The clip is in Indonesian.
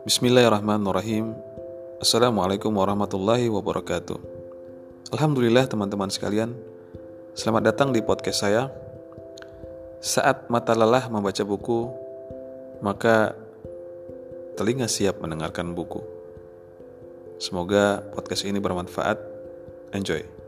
Bismillahirrahmanirrahim. Assalamualaikum warahmatullahi wabarakatuh. Alhamdulillah teman-teman sekalian. Selamat datang di podcast saya. Saat mata lelah membaca buku Maka telinga siap mendengarkan buku. Semoga podcast ini bermanfaat. Enjoy.